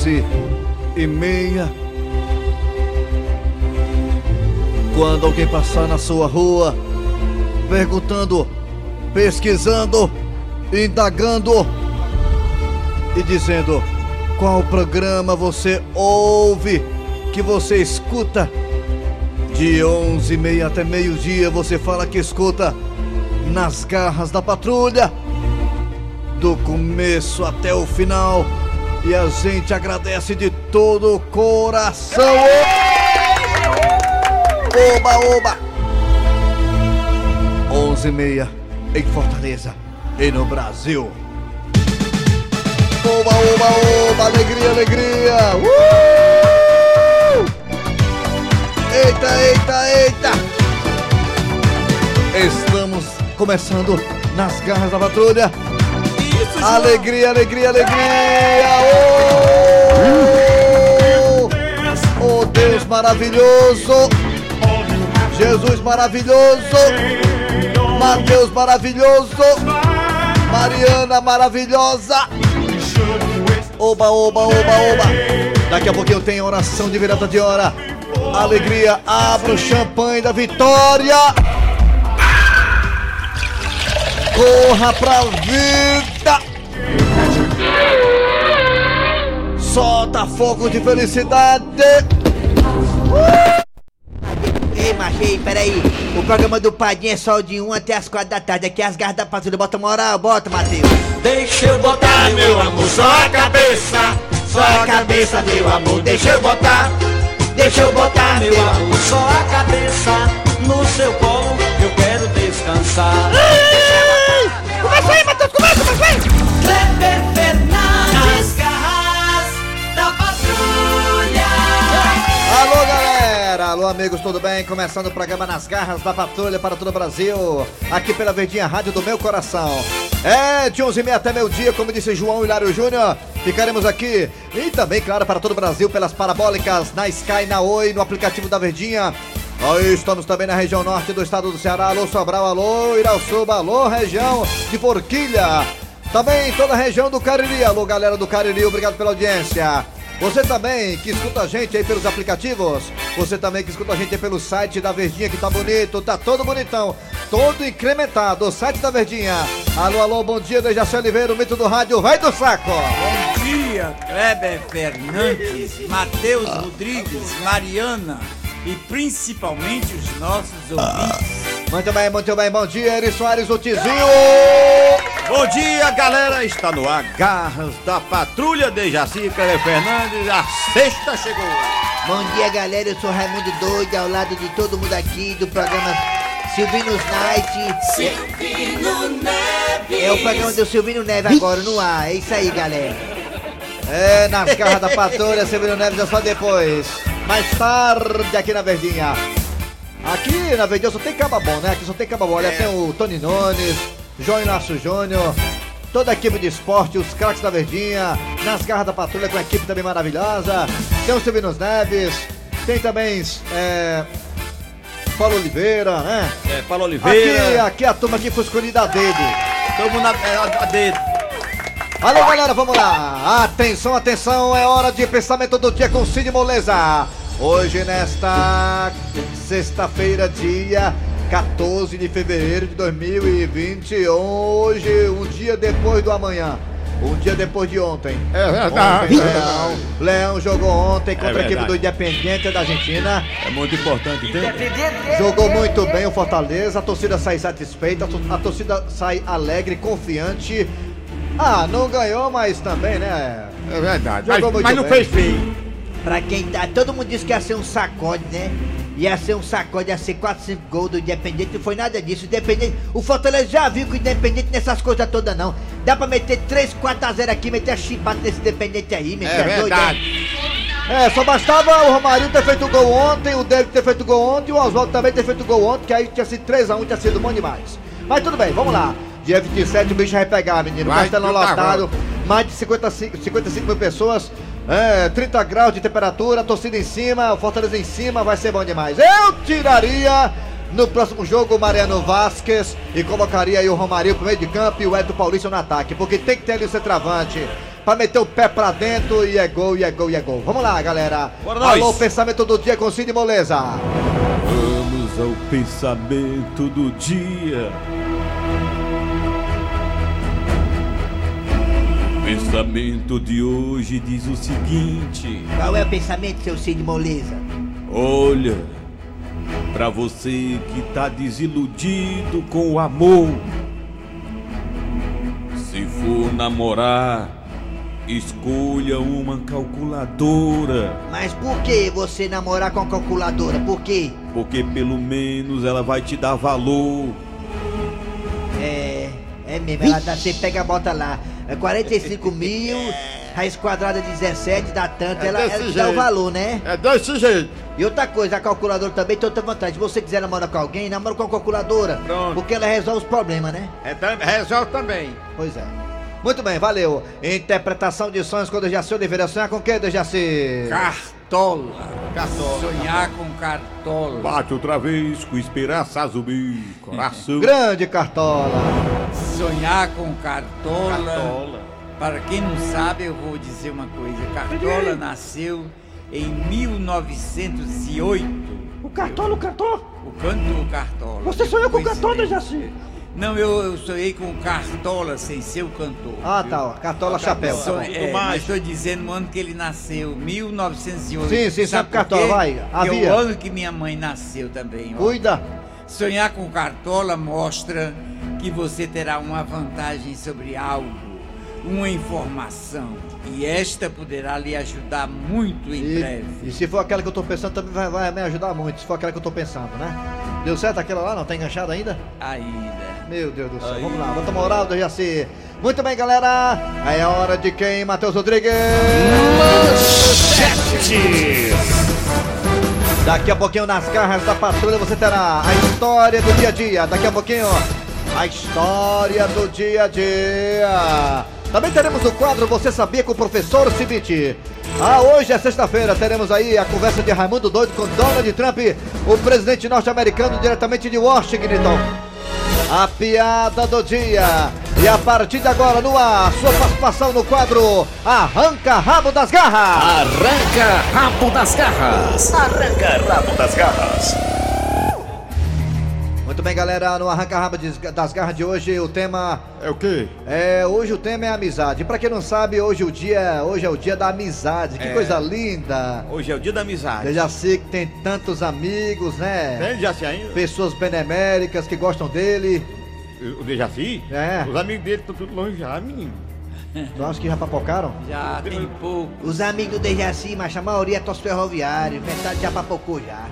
11 e meia. Quando alguém passar na sua rua, perguntando, pesquisando, indagando e dizendo qual programa você ouve, que você escuta, de 11 e meia até meio-dia você fala que escuta nas garras da patrulha, do começo até o final. E a gente agradece de todo o coração. Oba, oba! 11 e meia em Fortaleza e no Brasil. Oba, oba, oba! Alegria, alegria! Uh! Eita, eita, eita! Estamos começando nas garras da patrulha. Isso, alegria, alegria, alegria! Oh, oh Deus maravilhoso! Jesus maravilhoso! Mateus maravilhoso! Mariana maravilhosa! Oba, oba, oba, oba! Daqui a pouquinho tem oração de virada de hora. Alegria, abra o champanhe da vitória! Corra pra vida! Solta fogo de felicidade! Ei, macho, ei, peraí. O programa do Padinho é só de 1 até as 4 da tarde. Aqui é as garras da patrulha. Bota moral, bota, Matheus. Deixa eu botar, meu amor, só a cabeça. Só a cabeça, meu amor, deixa eu botar. Deixa eu botar, meu amor, só a cabeça. No seu colo eu quero descansar. Começa aí, Matheus, começa, começa aí! Amigos, tudo bem? Começando o programa Nas Garras da Patrulha para todo o Brasil, aqui pela Verdinha Rádio do Meu Coração. É, de 11h30 até meio-dia, como disse João Hilário Júnior, ficaremos aqui. E também, claro, para todo o Brasil, pelas parabólicas, na Sky, na Oi, no aplicativo da Verdinha. Aí estamos também na região norte do estado do Ceará. Alô, Sobral, alô, Irauçuba, alô, região de Forquilha. Também toda a região do Cariri. Alô, galera do Cariri, obrigado pela audiência. Você também que escuta a gente aí pelos aplicativos, você também que escuta a gente aí pelo site da Verdinha que tá bonito, tá todo bonitão, todo incrementado, o site da Verdinha. Alô, alô, bom dia, Dejaci Oliveira, o mito do rádio, vai do saco! Bom dia, Kleber Fernandes, Matheus Rodrigues, Mariana e principalmente os nossos ouvintes. Muito bem, muito bem, bom dia, Eri Soares, o Tizinho! Bom dia, galera! Está no ar Garras da Patrulha de Jaci Kleber Fernandes. A sexta chegou. Bom dia, galera. Eu sou Raimundo Doido, ao lado de todo mundo aqui do programa Silvino's Night. Silvino Neves. É o programa do Silvino Neves agora no ar. É isso aí, galera. É, nas garras da patrulha, Severino Neves é só depois. Mais tarde aqui na Verdinha. Aqui na Verdinha só tem caba bom, né? Aqui só tem caba bom. Olha, tem o Tony Nunes, João Inácio Júnior, toda a equipe de esporte, os craques da Verdinha, nas garras da patrulha com a equipe também maravilhosa. Tem o Silvino Neves, tem também é, Paulo Oliveira, né? É, Paulo Aqui, Oliveira. aqui a turma que foi escolhida a dedo. Todo mundo a, a, a dedo. Alô, galera, vamos lá. Atenção, atenção, é hora de pensamento do dia com Cid Moleza. Hoje, nesta sexta-feira, dia 14 de fevereiro de 2020. Hoje, um dia depois do amanhã. Um dia depois de ontem. É verdade. Ontem, Leão, Leão jogou ontem contra a equipe do Independiente da Argentina. É muito importante, entende? Jogou muito bem o Fortaleza, a torcida sai satisfeita, a tor- a torcida sai alegre, confiante. Ah, não ganhou, mas também, né? É verdade. Mas, Jogou muito mas não bem. fez feio. Pra quem tá. Todo mundo disse que ia ser um sacode, né? Ia ser um sacode, ia ser 4, 5 gols do Independente. Não foi nada disso. Independente. O Fortaleza já viu que o Independente nessas coisas todas não. Dá pra meter 3, 4 a 0 aqui, meter a chibata nesse Independente aí, meu É doido, verdade. É, só bastava o Romarinho ter feito gol ontem, o David ter feito gol ontem e o Oswaldo também ter feito gol ontem, que aí tinha sido 3x1, tinha sido bom demais. Mas tudo bem, vamos lá. Dia 27 o bicho vai pegar, menino. Vai Castelão lotado, mais de 55, 55 mil pessoas. É, 30 graus de temperatura, torcida em cima, o Fortaleza em cima, vai ser bom demais. Eu tiraria no próximo jogo o Mariano Vasquez e colocaria aí o Romarinho pro meio de campo e o Eto Paulista no ataque, porque tem que ter ali o centroavante. pra meter o pé pra dentro e é gol, e é gol, e é gol. Vamos lá, galera. Bora nós. Alô, pensamento do dia com Cid Moleza. Vamos ao pensamento do dia. Pensamento de hoje diz o seguinte: Qual é o pensamento, seu Cid Moleza? Olha, pra você que tá desiludido com o amor, se for namorar, escolha uma calculadora. Mas por que você namorar com a calculadora? Por quê? Porque pelo menos ela vai te dar valor. É. É mesmo, ela dá, você pega a bota lá. É 45 mil, raiz quadrada 17, dá tanto, É ela, ela dá o valor, né? É desse jeito. E outra coisa, a calculadora também tem outra vantagem. Se você quiser namorar com alguém, namora com a calculadora. Pronto. Porque ela resolve os problemas, né? É, resolve também. Pois é. Muito bem, valeu. Interpretação de sonhos com Dejaci Oliveira. Sonhar com o que, Dejaci? Cartola. Cartola. Sonhar com cartola. Bate outra vez com esperança zumbi, coração. Grande Cartola. Sonhar com cartola. Para quem não sabe, eu vou dizer uma coisa. Cartola nasceu em 1908. O Cartola, o cantor? O cantor Cartola. Você sonhou com o. Cartola, Jaci? Não, eu, eu sonhei com o Cartola sem ser o cantor. Ah, tá, ó. Cartola Chapéu. Só- Tá bom. é, mas estou dizendo no ano que ele nasceu, 1908. Sim, sim, sabe por Cartola, quê? vai, Que é o ano que minha mãe nasceu também. ó. Cuida. Sonhar com Cartola mostra que você terá uma vantagem sobre algo, uma informação. E esta poderá lhe ajudar muito em breve. E, e se for aquela que eu tô pensando, também vai, vai me ajudar muito. Se for aquela que eu tô pensando, né? Deu certo aquela lá? Não tá enganchada ainda? Ainda. Meu Deus do céu. Vamos lá, bota moral do Jaci. Muito bem, galera. Aí é hora de quem, Matheus Rodrigues? Daqui a pouquinho, nas garras da patrulha, você terá a história do dia a dia. Daqui a pouquinho, a história do dia a dia. Também teremos o quadro Você Sabia com o professor Cibite. Ah, hoje é sexta-feira, teremos aí a conversa de Raimundo Doido com Donald Trump, o presidente norte-americano diretamente de Washington. A piada do dia. E a partir de agora, no ar, sua participação no quadro Arranca Rabo das Garras. Arranca rabo das garras. Arranca rabo das garras. Muito bem, galera, no Arranca des- das Garras de hoje, o tema É o quê? é. Hoje o tema é amizade. Pra quem não sabe, hoje, o dia, hoje é o dia da amizade. Que É. coisa linda. Hoje é o dia da amizade. Eu já sei que tem tantos amigos, né? Tem Jaci ainda? Pessoas beneméricas que gostam dele. O Dejaci? É. Os amigos dele estão tudo longe já, menino. Tu acha que já papocaram? Já tem pouco. Os amigos do Dejaci, mas a maioria é tosse ferroviário, metade já papocou já.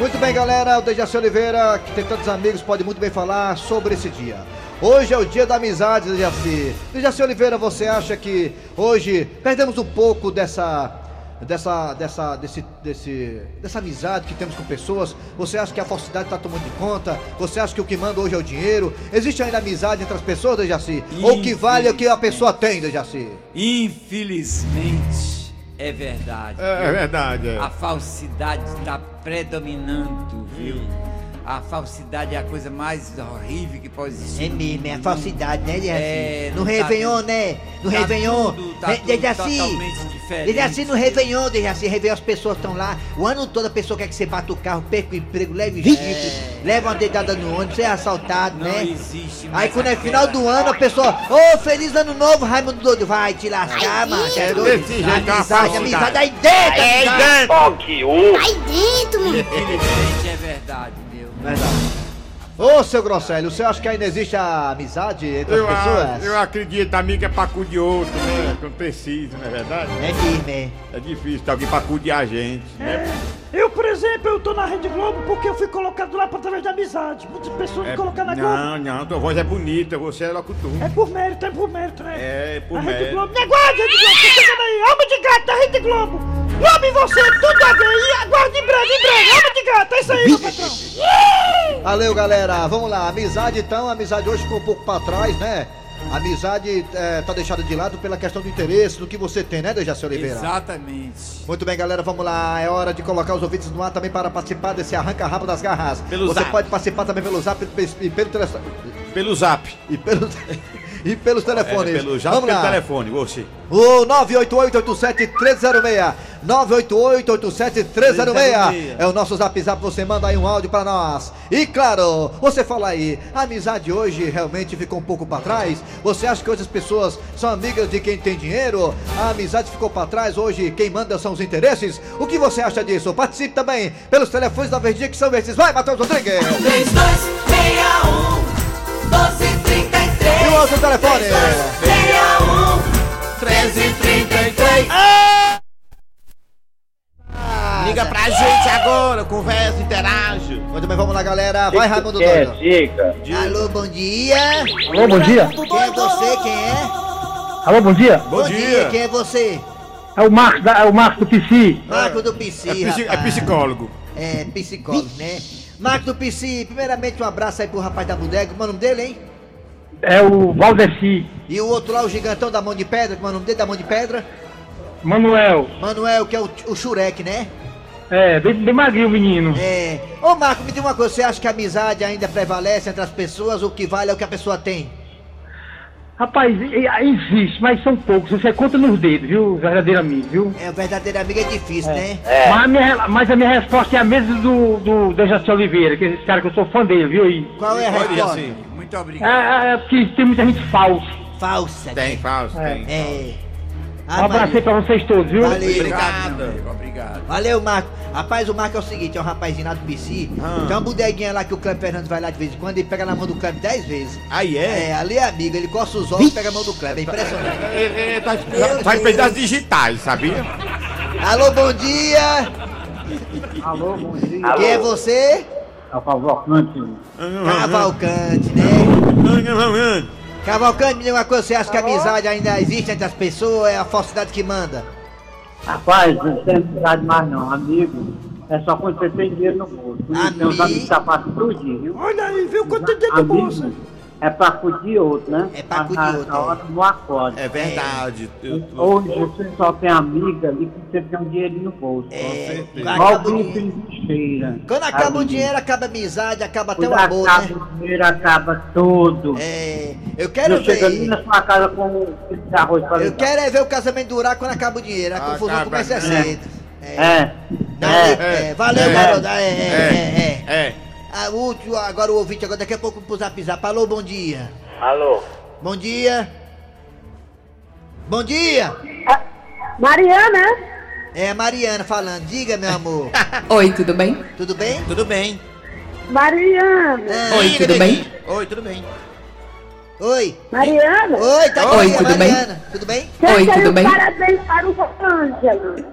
Muito bem, galera. O Dejaci Oliveira, que tem tantos amigos, pode muito bem falar sobre esse dia. Hoje é o dia da amizade, Dejaci. Dejaci Oliveira, você acha que hoje perdemos um pouco dessa. Dessa, dessa, desse, desse, dessa amizade que temos com pessoas, você acha que a falsidade está tomando de conta? Você acha que o que manda hoje é o dinheiro? Existe ainda amizade entre as pessoas, Dejaci? Ou que vale é o que a pessoa tem, Dejaci? Infelizmente, é verdade. É, é verdade, é. A falsidade está predominando, viu? A falsidade é a coisa mais horrível que pode existir. É mesmo, é a falsidade, né, Dejaci? É, no não tá Réveillon, tudo- né? No tá Réveillon. tudo- tá tudo Dejaci. Dejaci no Réveillon, Dejaci. Réveillon, as pessoas estão lá. O ano todo a pessoa quer que você bata o carro, perca o emprego, leve o chifre, leva uma dedada no ônibus, você é assaltado, Não né? existe Aí quando é final do ano, a pessoa, ô, feliz ano novo, Raimundo Doido, vai te lascar, mano. É doido? desse jeito, é amizade, amizade aí dentro, É aí amizade. dentro! Aí dentro, meu. Infelizmente é verdade, meu. Verdade. Ô, seu Grosselio, você acha que ainda existe a amizade entre Eu, as a- pessoas? eu acredito, amigo é pra cu de outro, né? Quando precisa, não é verdade? É firme, É difícil ter alguém pra cu de a gente, né? Eu, por exemplo, eu tô na Rede Globo porque eu fui colocado lá através da amizade. Muitas pessoas me colocaram na Globo. não, não, tua voz é bonita, você é locutor. É por mérito, é por mérito, né? É, por a Rede mérito. Globo. Me aguarde, Rede Globo, tô chegando aí. Alma de gato da Rede Globo. Lobo em você, tudo a ver. E aguarde em breve, em breve. Alma de gato, é isso aí, meu patrão. Valeu, galera. Vamos lá. Amizade, então. A amizade hoje ficou um pouco pra trás, né? A amizade é, tá deixada de lado pela questão do interesse, do que você tem, né, Dejaci Oliveira? Exatamente. Muito bem, galera, vamos lá. É hora de colocar os ouvintes no ar também para participar desse arranca-rabo das garras. Pelo Você zap. pode participar também pelo zap e pelo telefone. Pelo zap. E pelo, e pelos telefones. É, pelo, já pelo telefone, oxi. O 988-87-306. 988-87-306. É o nosso zap zap. Você manda aí um áudio pra nós. E claro, você fala aí, a amizade hoje realmente ficou um pouco pra trás? Você acha que hoje as pessoas são amigas de quem tem dinheiro? A amizade ficou pra trás hoje, quem manda são os interesses? O que você acha disso? Participe também pelos telefones da Verdinha que são esses. Vai, Matheus Rodrigues! 3261 1233 E o outro telefone? 1333 Liga pra gente agora, conversa, interage. Muito bem, vamos lá, galera. Vai, Raimundo É, Doido. diga. Alô, bom dia. Alô, bom dia. Quem é você? Quem é? Alô, bom dia. Bom dia. Quem é você? É o Marcos, da, é o Marcos do PC. Marco do PC, É, psi- é rapaz. psicólogo. É, psicólogo, né? Marco do PC, primeiramente um abraço aí pro rapaz da bodega. Como é o nome dele, hein? É o Valdeci. E o outro lá, o gigantão da mão de pedra. Como é o nome dele da mão de pedra? Manuel. Manuel, que é o, o Shurek, né? É, bem, bem magrinho o menino. É. Ô, Marco, me diga uma coisa. Você acha que a amizade ainda prevalece entre as pessoas? O que vale é o que a pessoa tem? Rapaz, e- existe, mas são poucos. Você conta nos dedos, viu? Verdadeiro amigo, viu? É, o verdadeiro amigo é difícil, né? Mas, a minha, mas a minha resposta é a mesma do, do Dejaci Oliveira, que é esse cara que eu sou fã dele, viu? E, Qual é a resposta? assim. Muito é, obrigado. é, é porque tem muita gente falsa. Falsa. Tem, falso, tem. É. Um Ah, abraço aí pra vocês todos, viu? Valeu. Obrigado. amigo, obrigado. Valeu, Marco. Rapaz, o Marco é o seguinte, é um rapazinho lá do PC. Ah. Tem uma bodeguinha lá que o Cleber Fernandes vai lá de vez em quando e pega na mão do Cleber dez vezes. Aí é? É, ali é amigo, ele coça os olhos e pega a mão do Cleber, é impressionante. É, é, tá, Deus. perder as digitais, sabia? Alô, bom dia! Alô, bom dia. Quem é você? Cavalcante. Cavalcante, né? Cavalcante, me diga uma coisa, você acha que a amizade ainda existe entre as pessoas ou é a falsidade que manda? Rapaz, não tem amizade mais não, amigo. É só quando você tem dinheiro no bolso. Amigo. Tem os amigos sapatos tudinho, viu? Olha aí, viu quanto tem dinheiro no bolso? É pra acudir outro, né? É pra acudir Na- outro, Na é. hora acorde. É verdade. Eu- Hoje você só tem amiga ali que você tem um dinheirinho no bolso. É, acaba o dinheiro. Quando acaba o dinheiro, acaba a amizade, acaba até o amor, acaba né? o dinheiro, acaba tudo. É, eu quero Não chega ver. na sua casa com quilo de arroz pra Eu levar. quero é ver o casamento durar quando acaba o dinheiro. A confusão Acaba, começa a né? cedo. É. Não, É. é, valeu, É. garoto. É, é, é. é. É. Ah, o último, agora o ouvinte, agora daqui a pouco pro zap zap. Alô, bom dia. Alô? Bom dia. Bom dia. Mariana? É a Mariana falando. Diga, meu amor. Oi, tudo bem? Tudo bem? Tudo bem. Mariana? Ah, Oi, tudo bem? Oi, tudo bem. Oi. Mariana? Oi, tá aqui Oi, a tudo bem? Mariana. Tudo bem? Oi, tudo bem? Parabéns para o Ângelo.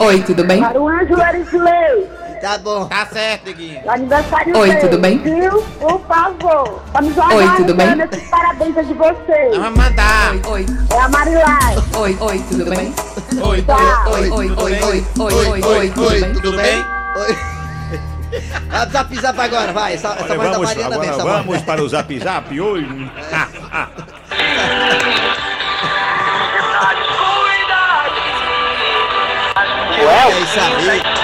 Oi, tudo bem? Para o Ângelo Arisley. Tá bom. Tá certo, Neguinho. O aniversário Oi, tudo bem? Viu? Por favor. Vamos Oi, tudo bem? Esses parabéns é de vocês. Vamos mandar. Oi, É a Marilai. oi, oi, tudo bem? Oi, Tá. Oi, oi, oi, oi, oi, oi, oi, tudo bem? Tudo bem? Oi. Vai zap zap agora, vai. Essa, essa Olha, voz da vamos, Mariana agora mesmo. vamos para o Zap Zap hoje. É isso aí.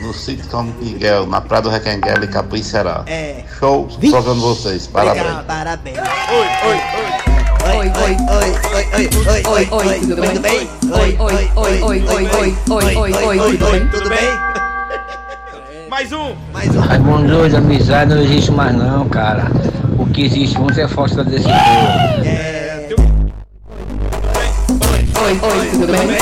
no sítio São Miguel, na Praia do Requenguela e Capuicerá. É. Show, programa vocês, parabéns. Obrigado, parabéns. Oi, oi, oi. Oi, Oi, oi, oi, oi, oi, oi, Oi, oi, tudo bem? Tudo bem? Oi, oi, oi, oi, oi, oi, oi, oi, oi, tudo bem? Tudo bem? Mais um. Mais um. Raimundo doido, amizade não existe mais não, cara. O que existe muito é força desse povo. É, Oi, oi, tudo bem? Oi, oi, tudo bem? Oi,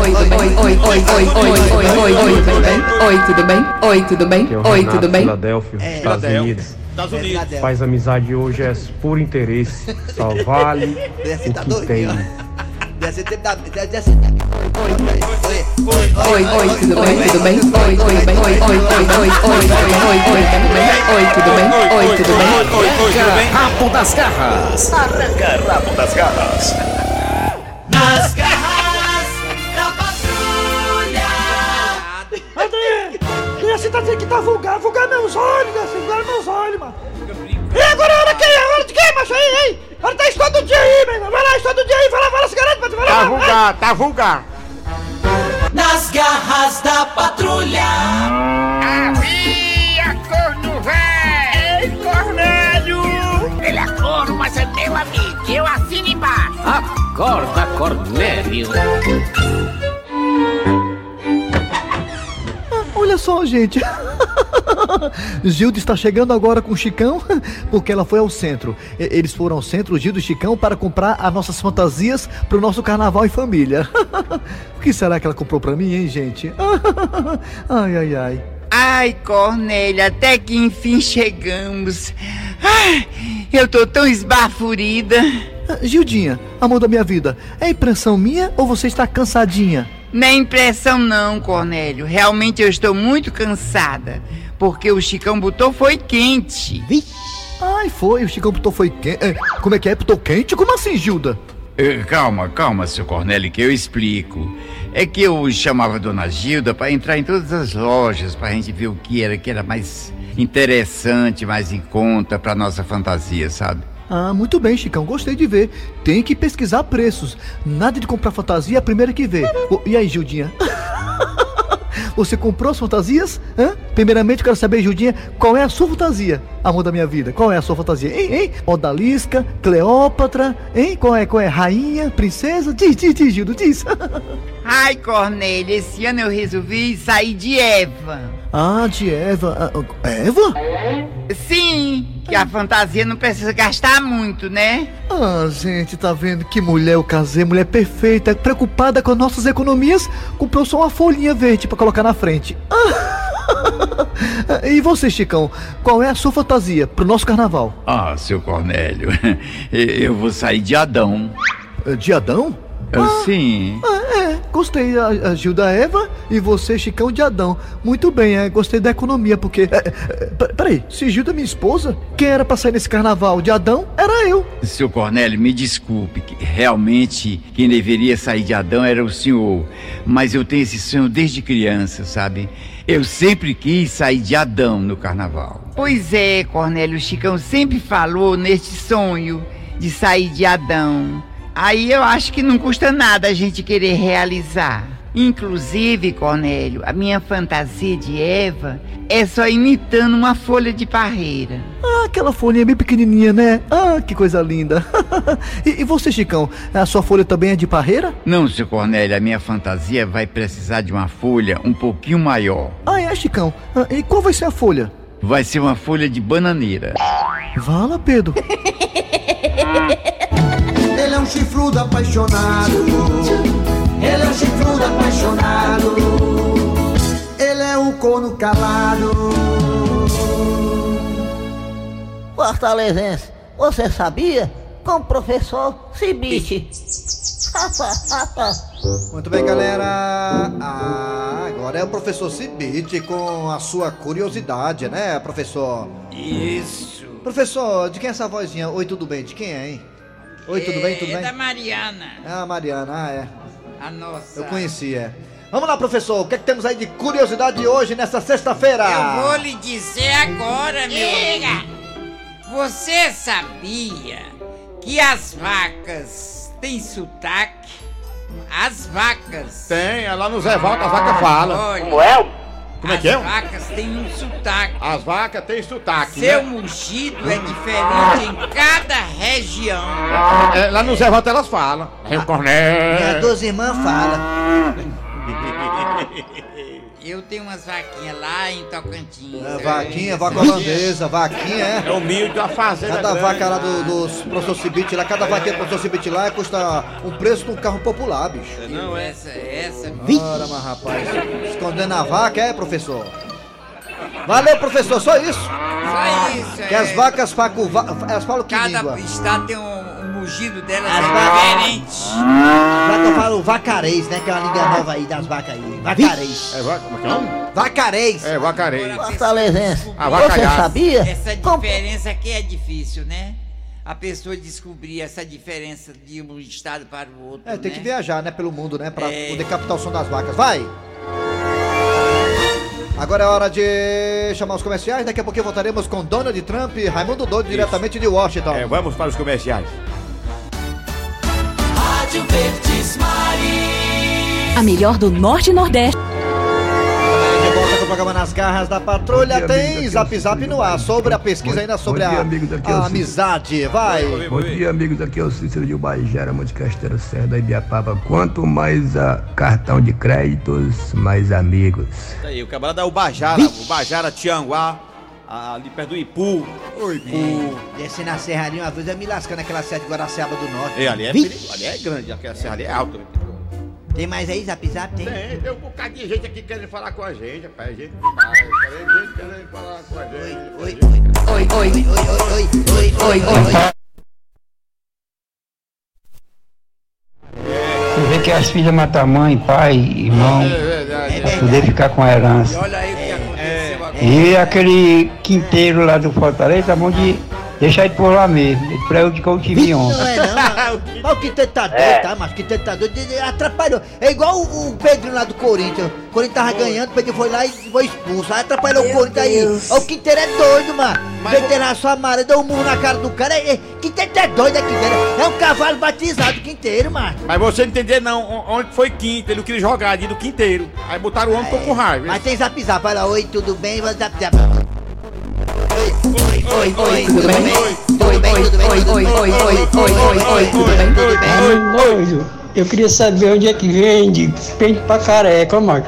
oi, oi, oi, oi, oi, oi, oi, tudo bem? Oi, tudo bem? Oi, tudo bem? Oi, tudo bem? Filadélfia, É. Estados. Unidos. Estados é, Unidos. Faz amizade hoje é por interesse. Só vale o tá que tem. Oi, oi, tudo bem? Tudo bem? Oi, tudo bem? Oi, oi, oi, oi, oi, oi, oi, oi, tudo bem? Oi, tudo bem? Oi, tudo bem? Arranca rabo das garras. Arranca rabo das garras. Nas garras da patrulha. E assim tá dizendo que tá vulgar, vulgar meus olhos, vulgar meus olhos, mano. E agora, hora que é? Hora de quê, macho? Aí, aí! Hora tá estudo do dia aí, meu irmão. Vai lá, estudo do dia aí, vai lá, vai lá, cigarette, vai lá, Tá vulgar, tá vulgar. Nas garras da patrulha. Havia corno véi! Ei, Cornélio! Ele é corno, mas é meu amigo. Eu assino embaixo. Acorda, Cornélio. Olha só, gente. Gilda está chegando agora com o Chicão, porque ela foi ao centro. E- Eles foram ao centro, Gilda e Chicão, para comprar as nossas fantasias para o nosso carnaval em família. o que será que ela comprou para mim, hein, gente? ai, ai, ai. Ai, Cornélia, até que enfim chegamos. Ai, eu tô tão esbafurida. Ah, Gildinha, amor da minha vida, é impressão minha ou você está cansadinha? Nem impressão não, Cornélio. Realmente eu estou muito cansada. Porque o Chicão botou foi quente. Ai, foi, o Chicão botou foi quente. É, como é que é? Botou quente? Como assim, Gilda? Eh, Calma, calma, seu Cornélio, que eu explico. É que eu chamava a dona Gilda para entrar em todas as lojas pra gente ver o que era que era mais interessante, mais em conta pra nossa fantasia, sabe? Ah, muito bem, Chicão, gostei de ver. Tem que pesquisar preços. Nada de comprar fantasia a primeira que vê. Ô, e aí, Gildinha? Você comprou as fantasias? Hã? Primeiramente, eu quero saber, Gildinha, qual é a sua fantasia? Amor da minha vida, qual é a sua fantasia? Hein, hein? Odalisca, Cleópatra, hein? Qual é? Qual é? Rainha, princesa? Diz, diz, diz, Gildo, diz. Ai, Cornélio, esse ano eu resolvi sair de Eva. ah, de Eva. Ah, Eva? Sim, que a fantasia não precisa gastar muito, né? Ah, gente, tá vendo que mulher eu casei, mulher perfeita, preocupada com as nossas economias, comprou só uma folhinha verde pra colocar na frente. Ah. e você, Chicão, qual é a sua fantasia pro nosso carnaval? Ah, seu Cornélio, eu vou sair de Adão. De Adão? Eu sim. Ah, é, gostei. A, a Gilda Eva e você, Chicão de Adão. Muito bem, é, gostei da economia, porque. É, é, é, peraí, se Gilda é minha esposa, quem era pra sair nesse carnaval de Adão era eu. Seu Cornélio, me desculpe, que realmente quem deveria sair de Adão era o senhor. Mas eu tenho esse sonho desde criança, sabe? Eu sempre quis sair de Adão no carnaval. Pois é, Cornélio, o Chicão sempre falou neste sonho de sair de Adão. Aí eu acho que não custa nada a gente querer realizar. Inclusive, Cornélio, a minha fantasia de Eva é só imitando uma folha de parreira. Ah, aquela folhinha bem pequenininha, né? Ah, que coisa linda. e, e você, Chicão, a sua folha também é de parreira? Não, seu Cornélio, a minha fantasia vai precisar de uma folha um pouquinho maior. Ah, é, Chicão. Ah, e qual vai ser a folha? Vai ser uma folha de bananeira. Vala, Pedro. apaixonado. Ele é um chifrudo apaixonado. Ele é um corno calado. Fortalezense, você sabia? Com o professor Cibite. Muito bem, galera. Ah, agora é o professor Cibite com a sua curiosidade, né, professor? Isso. Professor, de quem é essa vozinha? Oi, tudo bem? De quem é, hein? Oi, tudo bem? Tudo É bem? da Mariana, Ah, Mariana, ah, é. a nossa. Eu conheci, é. Vamos lá, professor. O que é que temos aí de curiosidade hoje, nessa sexta-feira? Eu vou lhe dizer agora, meu amigo. Você sabia que as vacas têm sotaque? As vacas. Tem, é lá no Zé Valdo a vaca fala. Olha, Como é? Como é que é? As vacas têm um sotaque. As vacas têm sotaque, Seu né? mugido é diferente em cada região. É, lá no Zé Valdo elas falam. O Minha Cornélio. duas irmãs fala. Eu tenho umas vaquinhas lá em Tocantins. É, vaquinha, vaca holandesa, vaquinha, é. É humilde da fazenda Cada grande. vaca lá do, dos professor Cibite lá, cada vaquinha do professor Cibite lá custa um preço de um carro popular, bicho. Não, essa, essa. Ora, mas rapaz, escondendo a vaca, é, professor? Valeu, professor, só isso. Só isso, Que é. as vacas falam, elas falam que Cada língua? estado tem um, um mugido delas As é diferente. As vacas o vacarês, né? Que é uma língua nova aí das vacas aí. Vacarês. É, va- como é que é o nome? Vacarês. É. Fortalezense. Ah, vacalhar. sabia? Essa diferença aqui é difícil, né? A pessoa descobrir essa diferença de um estado para o outro. É, tem né? que viajar, né, pelo mundo, né, pra É. poder captar o som das vacas. Vai! Agora é hora de chamar os comerciais. Daqui a pouquinho voltaremos com Donald Trump e Raimundo Doido, diretamente de Washington. É, vamos para os comerciais. Rádio Verdes Mari. A melhor do Norte e Nordeste. Nas Garras da Patrulha. Bom dia, Tem amigos, Zap é o Zap no ar sobre a pesquisa ainda sobre Bom dia, a, amigos, aqui é o a amizade. Vai! Bom dia, amigos. Aqui é o Cícero de Ubajara, Monte Castelo Serra da Ibiapaba. Quanto mais a cartão de créditos, mais amigos. Isso aí, o camarada é o Bajara, o Bajara Tianguá, ali perto do Ipu. Ô, Ipu. Descendo a serraria uma vez, eu me lascando naquela serra de Guaraciaba do Norte. É, ali é, perigo, ali é grande, aquela serra ali é alta. Tem mais aí, Zap Zap? Tem? Tem, tem um bocado de gente aqui querendo falar com a gente, rapaz. Gente demais. Tem gente querendo falar com a gente. Oi, Oi, oi. oi, oi, oi, oi, Oi, oi. Você vê que as filhas matam mãe, pai, irmão, pra poder ficar com a herança. Olha aí o que aconteceu agora. E aquele quinteiro lá do Fortaleza, tá bom de deixar ele por lá mesmo. Ele prejudicou o time ontem. Não é não. Mas o Quinteto tá doido, tá? Mas o Quinteto tá doido, atrapalhou. É igual o, o Pedrinho lá do Corinthians. O Corinthians tava ganhando, o Pedrinho foi lá e foi expulso. Aí atrapalhou o Corinthians aí. Ó, O Quinteiro é doido, mano. Veio na sua mara, deu um murro na cara do cara. É, é, Quinteiro é doido, é Quinteiro. É um cavalo batizado, Quinteiro, mano. Mas você não entendeu não, onde foi quinto, ele não queria jogar ali do quinteiro. Aí botaram o homem ficou com raiva. Mas tem zap zap, lá, oi, tudo bem? Zap zap oi, oi, tudo bem? oi, oi, oi, oi, tudo bem, oi, oi, oi, oi, oi, oi, oi, oi, oi, Oi, noivo, eu queria saber onde é que vende pente pra careca, oi, oi,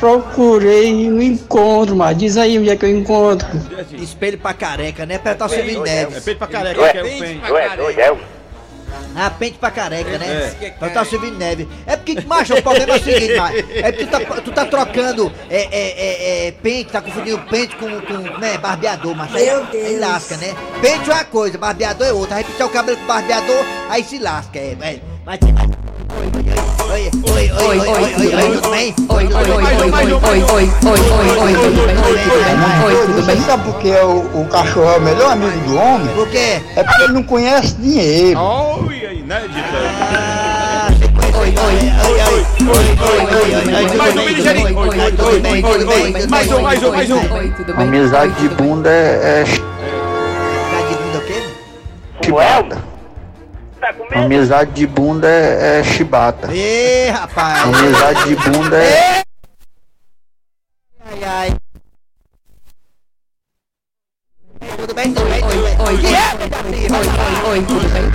procurei oi, oi, encontro, mas diz aí onde é que eu encontro. Espelho pra careca, né? Pra tá subindo É oi, pra careca, é o pente. Ah, pente pra careca, né? É. Pra tá subindo neve. É porque, macho, o problema é o seguinte, macho. É porque tu tá, tu tá trocando é, é, é, é, pente, tá confundindo pente com, com né, barbeador, macho. Aí, Meu aí Deus. lasca, né? Pente é uma coisa, barbeador é outra. Aí pintar o cabelo com barbeador, aí se lasca. É, é. Mas tem. Você sabe por que o, o cachorro é o melhor amigo do homem? Por quê? É porque ele não conhece dinheiro. oi, oi, Mais um, oi, Mais um, mais um, oi, oi, Amizade de bunda é. Amizade de bunda o quê? Moeda? É chibata. Amizade de bunda é, é chibata. Ê, rapaz. Amizade de bunda é. Ai, ai. Tudo bem, tudo bem, tudo bem. Oi, oi, oi, oi, tudo bem?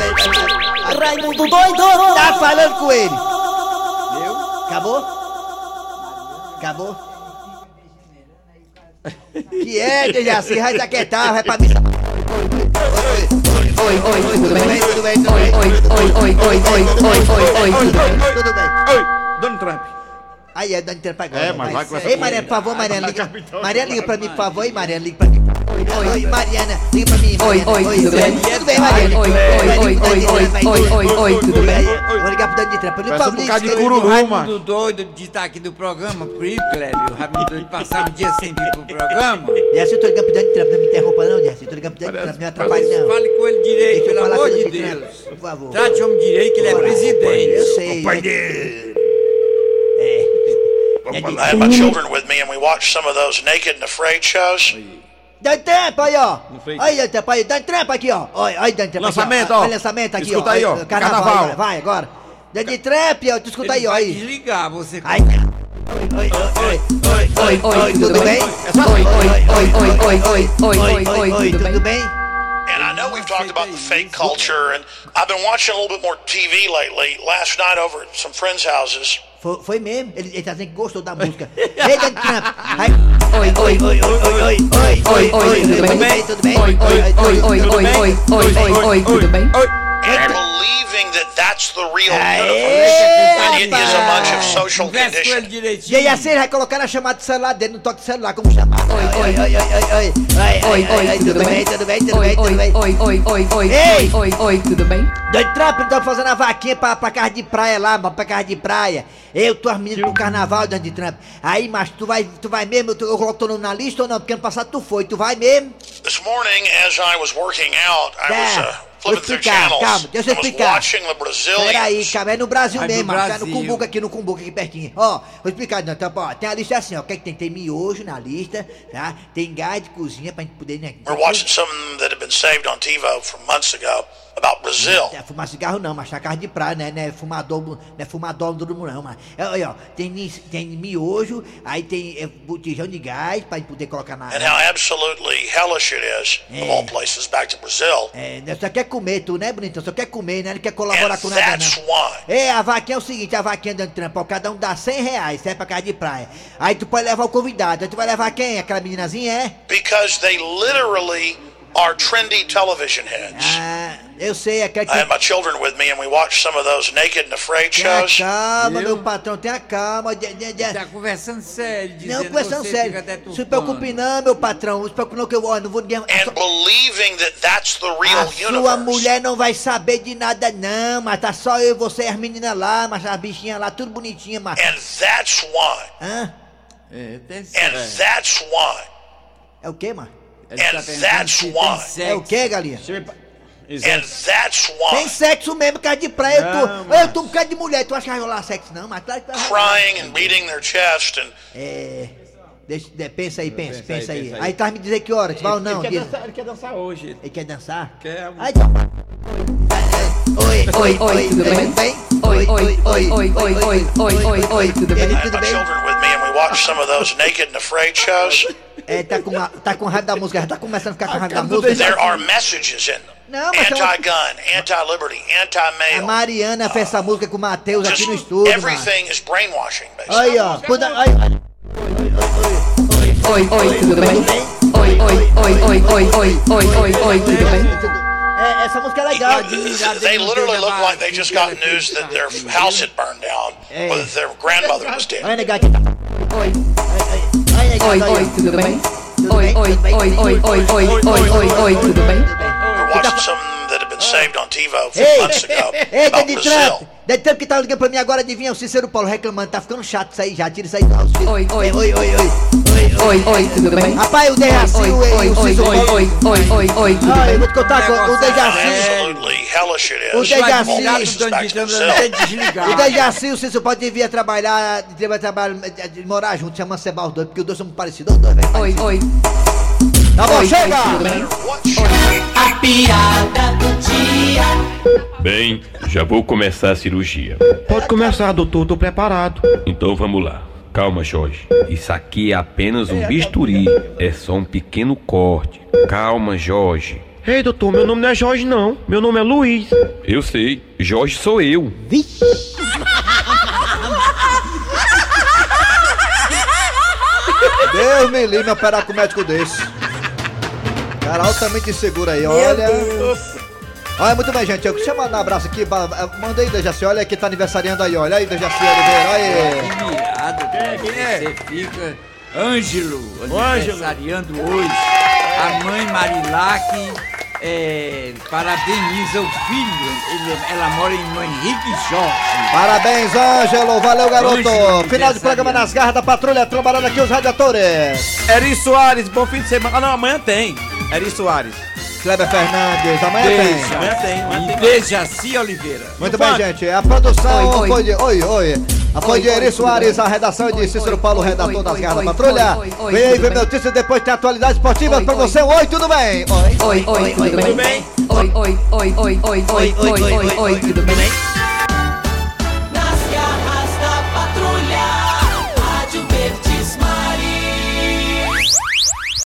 Raimundo doido! Tá falando com ele! Viu? Acabou? Acabou? Que é, Dejaci? Vai desaquietar, vai pra missa. Oi, oi, tudo bem? Tudo bem. Oi, oi, oi, oi, oi, oi, oi, oi, tudo bem? Tudo bem. Oi, Donald Trump. Aí é da Trump. É, mas vai com essa Ei, Maria, por favor, Maria liga. Mariana, liga pra mim, por favor. e Maria liga pra mim. Oi, oi, Mariana, liga pra mim. Oi, Mariana. oi, tudo bem? Tudo bem, Mariana? Oi, oi, oi, oi, oi, oi, oi, oi, tudo bem? Vou ligar pro Dani Trump. Liga Parece pra um bocado de cururu, Raimundo mano. doido de estar aqui no programa, por isso, Clébio, o Raimundo doido passava o dia sem vir pro programa. Jesse, eu tô ligando pro Dani Trump, não me interrompa não, Jesse. Eu tô ligando pro Dani Trump, não me atrapalhe não. Fale com ele direito, eu pelo amor de Deus. Por favor. Trate o homem direito, que ele é Eu presidente. sei. É. I have my children with me, and we watch some of those naked and afraid shows. Dá trampo aí, ó. Aí, dá trampo aí, dá aqui, ó. Olha, aí, dá Lançamento, ó. ó. Lançamento aqui, Escuta ó. aí, ó. Carnaval. Carnaval. Vai, agora. Dá de trampo, ó. Tu escuta aí, ó. Aí. Desligar, você. Oi, oi, oi, oi, oi, tudo bem? Oi, oi, oi, oi, oi, oi, oi, tudo bem? And I know we've talked about the fake culture, and I've been watching a little bit more TV lately. Last night over at some friends' houses. Foi, foi mesmo? Ele, ele tá dizendo que gostou da música. Ei, Dan Trump. Oi, oi, oi, oi, oi, oi, oi, oi, oi, tudo bem? Tudo bem? Oi, oi, oi, oi, oi, oi, oi, oi, oi, tudo bem? And believing that that's the real Aê, it is a bunch of social Conversa com ele conditioning. direitinho. E aí assim ele vai colocar na chamada do celular dele, no toque de celular, como chamar. Oi, oi, oi, oi, oi, oi, Oi, oi, tudo bem? tudo bem, tudo Oi, bem, oi, tudo bem. oi, oi, oi, oi, oi, oi, oi, tudo bem? Doido Trump, então fazendo a vaquinha pra, pra casa de praia lá, mano, pra casa de praia. Eu, tu as meninas pro carnaval, Donald Trump. Aí, mas tu vai, tu vai mesmo, eu, eu coloco teu nome na lista ou não? Porque ano passado tu foi, tu vai mesmo? This morning, as I was working out, I was Tá. uh, flipping through explicar, channels calma, deixa eu explicar. Peraí, cara, é no Brasil pro mesmo, tá no Brasil. Cumbuca aqui, no Cumbuca aqui pertinho. Ó, vou explicar, Trump, ó, tem a lista assim, ó, o que é que tem? Tem miojo na lista, tá? Tem gás de cozinha pra gente poder, né? We're watching something that had been saved on TiVo from months ago about Brazil. Não é fumar cigarro não, mas carro de praia, né? Não é fumador, não é fumador do mundo não, mas. É, Olha, ó, tem, tem miojo, aí tem é, botijão de gás pra poder colocar na. And how absolutely hellish it is, of all places, back to Brazil. É, né, só quer comer, tu, né, bonitão? Só quer comer, né? Não quer colaborar And com nada, that's não. why. É, a vaquinha é o seguinte, a vaquinha dando trampo, ó, cada um dá 100 reais, certo? Pra casa de praia. Aí tu pode levar o convidado, aí tu vai levar quem? Aquela meninazinha, é? Because they literally are trendy television heads. Ah, eu sei, aquela que... I had my children with me, and we watched some of those naked and afraid Tenha shows. calma, Viu? meu patrão, tenha calma. De, de, de... Tá conversando sério, dizendo Não, conversando sério. Não se preocupe não, meu patrão. Não se preocupe não que eu ó, não vou ninguém... And believing that that's the real A sua universe. mulher não vai saber de nada não, mas tá só eu, você e as meninas lá, mas as bichinhas lá, tudo bonitinha, mas... And that's why. Hã? É, And that's why. É o quê, mano? Tá And that's why. É o quê, galinha? And that's Tem why. sexo mesmo, cara de praia. Não, eu tô, mas- eu tô um de mulher. Tu acha que vai rolar sexo não? Mas claro que vai rolar. Crying and beating their chest and É... Deixa, de- pensa aí, pensa, Pensa aí, pensa aí. pensa Aí, aí. tá me dizer que horas, vai ou não? ele, quer dançar, ele quer dançar hoje. Ele quer dançar? Quer. Aí, então. Oi, Oi, oi, tudo bem? Oi, oi, oi, oi, oi, oi, oi, oi, oi, tudo bem? I had watched some of those naked and afraid shows. É, tá com, tá com raiva da música, já tá começando a ficar com raiva da música. There are messages in them. Não, mas Anti-gun, anti-liberty, A anti-male. Mariana fez essa música com o Matheus aqui no estúdio, mano. everything is brainwashing, basically. Aí, ó. Quando, aí, aí. Oi, oi, tudo bem? Oi, oi, oi, oi, oi, oi, oi, oi, oi, tudo bem? É, essa música é legal. They literally look like they just got news that their house had burned down, or that their grandmother was dead. Olha, negar aqui. Oi, Ai, negar, oi, aí, ó. oi, tudo bem? Oi, oi, oi, oi, oi, oi, oi, oi, oi, tudo bem? We're watching something that had been saved on TiVo from Ei, months ago ei, about Brazil. Trump. Que tá ligando pra mim agora, adivinha? O Cícero Paulo reclamando, tá ficando chato isso aí já, tira isso aí. Oi, oi. oi, oi, oi. Oi, oi, tudo bem? Rapaz, o Oi, Dejaci, oi, o, oi, o oi, Cícero oi, Paulo... oi, oi, oi, oi, tudo Ai, eu bem? vou te contar, o o Dejaci... O. Dejaci-. O Dejaci e o Cícero Paulo devia trabalhar, devia trabalhar, morar junto, chamando Sebal dois, porque os dois são parecidos, os dois, velho. Oi, oi. Tá bom, Oi, chega! A piada do dia. Bem, já vou começar a cirurgia. Pode começar, doutor, tô preparado. Então vamos lá. Calma, Jorge. Isso aqui é apenas um bisturi. É só um pequeno corte. Calma, Jorge. Ei, doutor, meu nome não é Jorge, não. Meu nome é Luiz. Eu sei, Jorge sou eu. Deus me livre operar com um médico desse. Cara altamente inseguro aí, olha. Olha, muito bem, gente. Eu quero mandar um abraço aqui. Manda aí, Dejaci. Olha que tá aniversariando aí, olha aí, Dejaci Oliveira. Olha aí. Admirado Quem é? você fica. Ângelo, O Ângelo. aniversariando hoje. A mãe Marilac é, parabeniza o filho. Ele- ela mora em Manrique Jorge. Parabéns, Ângelo. Valeu, garoto. Ângelo, Final de programa nas garras da patrulha, trabalhando aqui os radiadores. Eri Soares, bom fim de semana. Ah, não, amanhã tem. Eri Soares. Kleber Fernandes, amanhã tem. Amanhã tem, amanhã tem. E Dejaci Oliveira. Muito E bem, gente. A produção Oi, oi. foi de. Oi, oi. A foi Oi, de oi, Eri Soares, a redação é de Oi, Cícero oi, Paulo, oi, redator oi, das oi, garras da oi, patrulha. oi, oi, Vem aí, vem bem? notícias, depois tem atualidades esportivas Oi, pra oi. você. Oi, tudo bem? Oi. Oi, oi, tudo bem? Oi, oi, oi, oi, oi, oi, oi, oi, oi, tudo bem?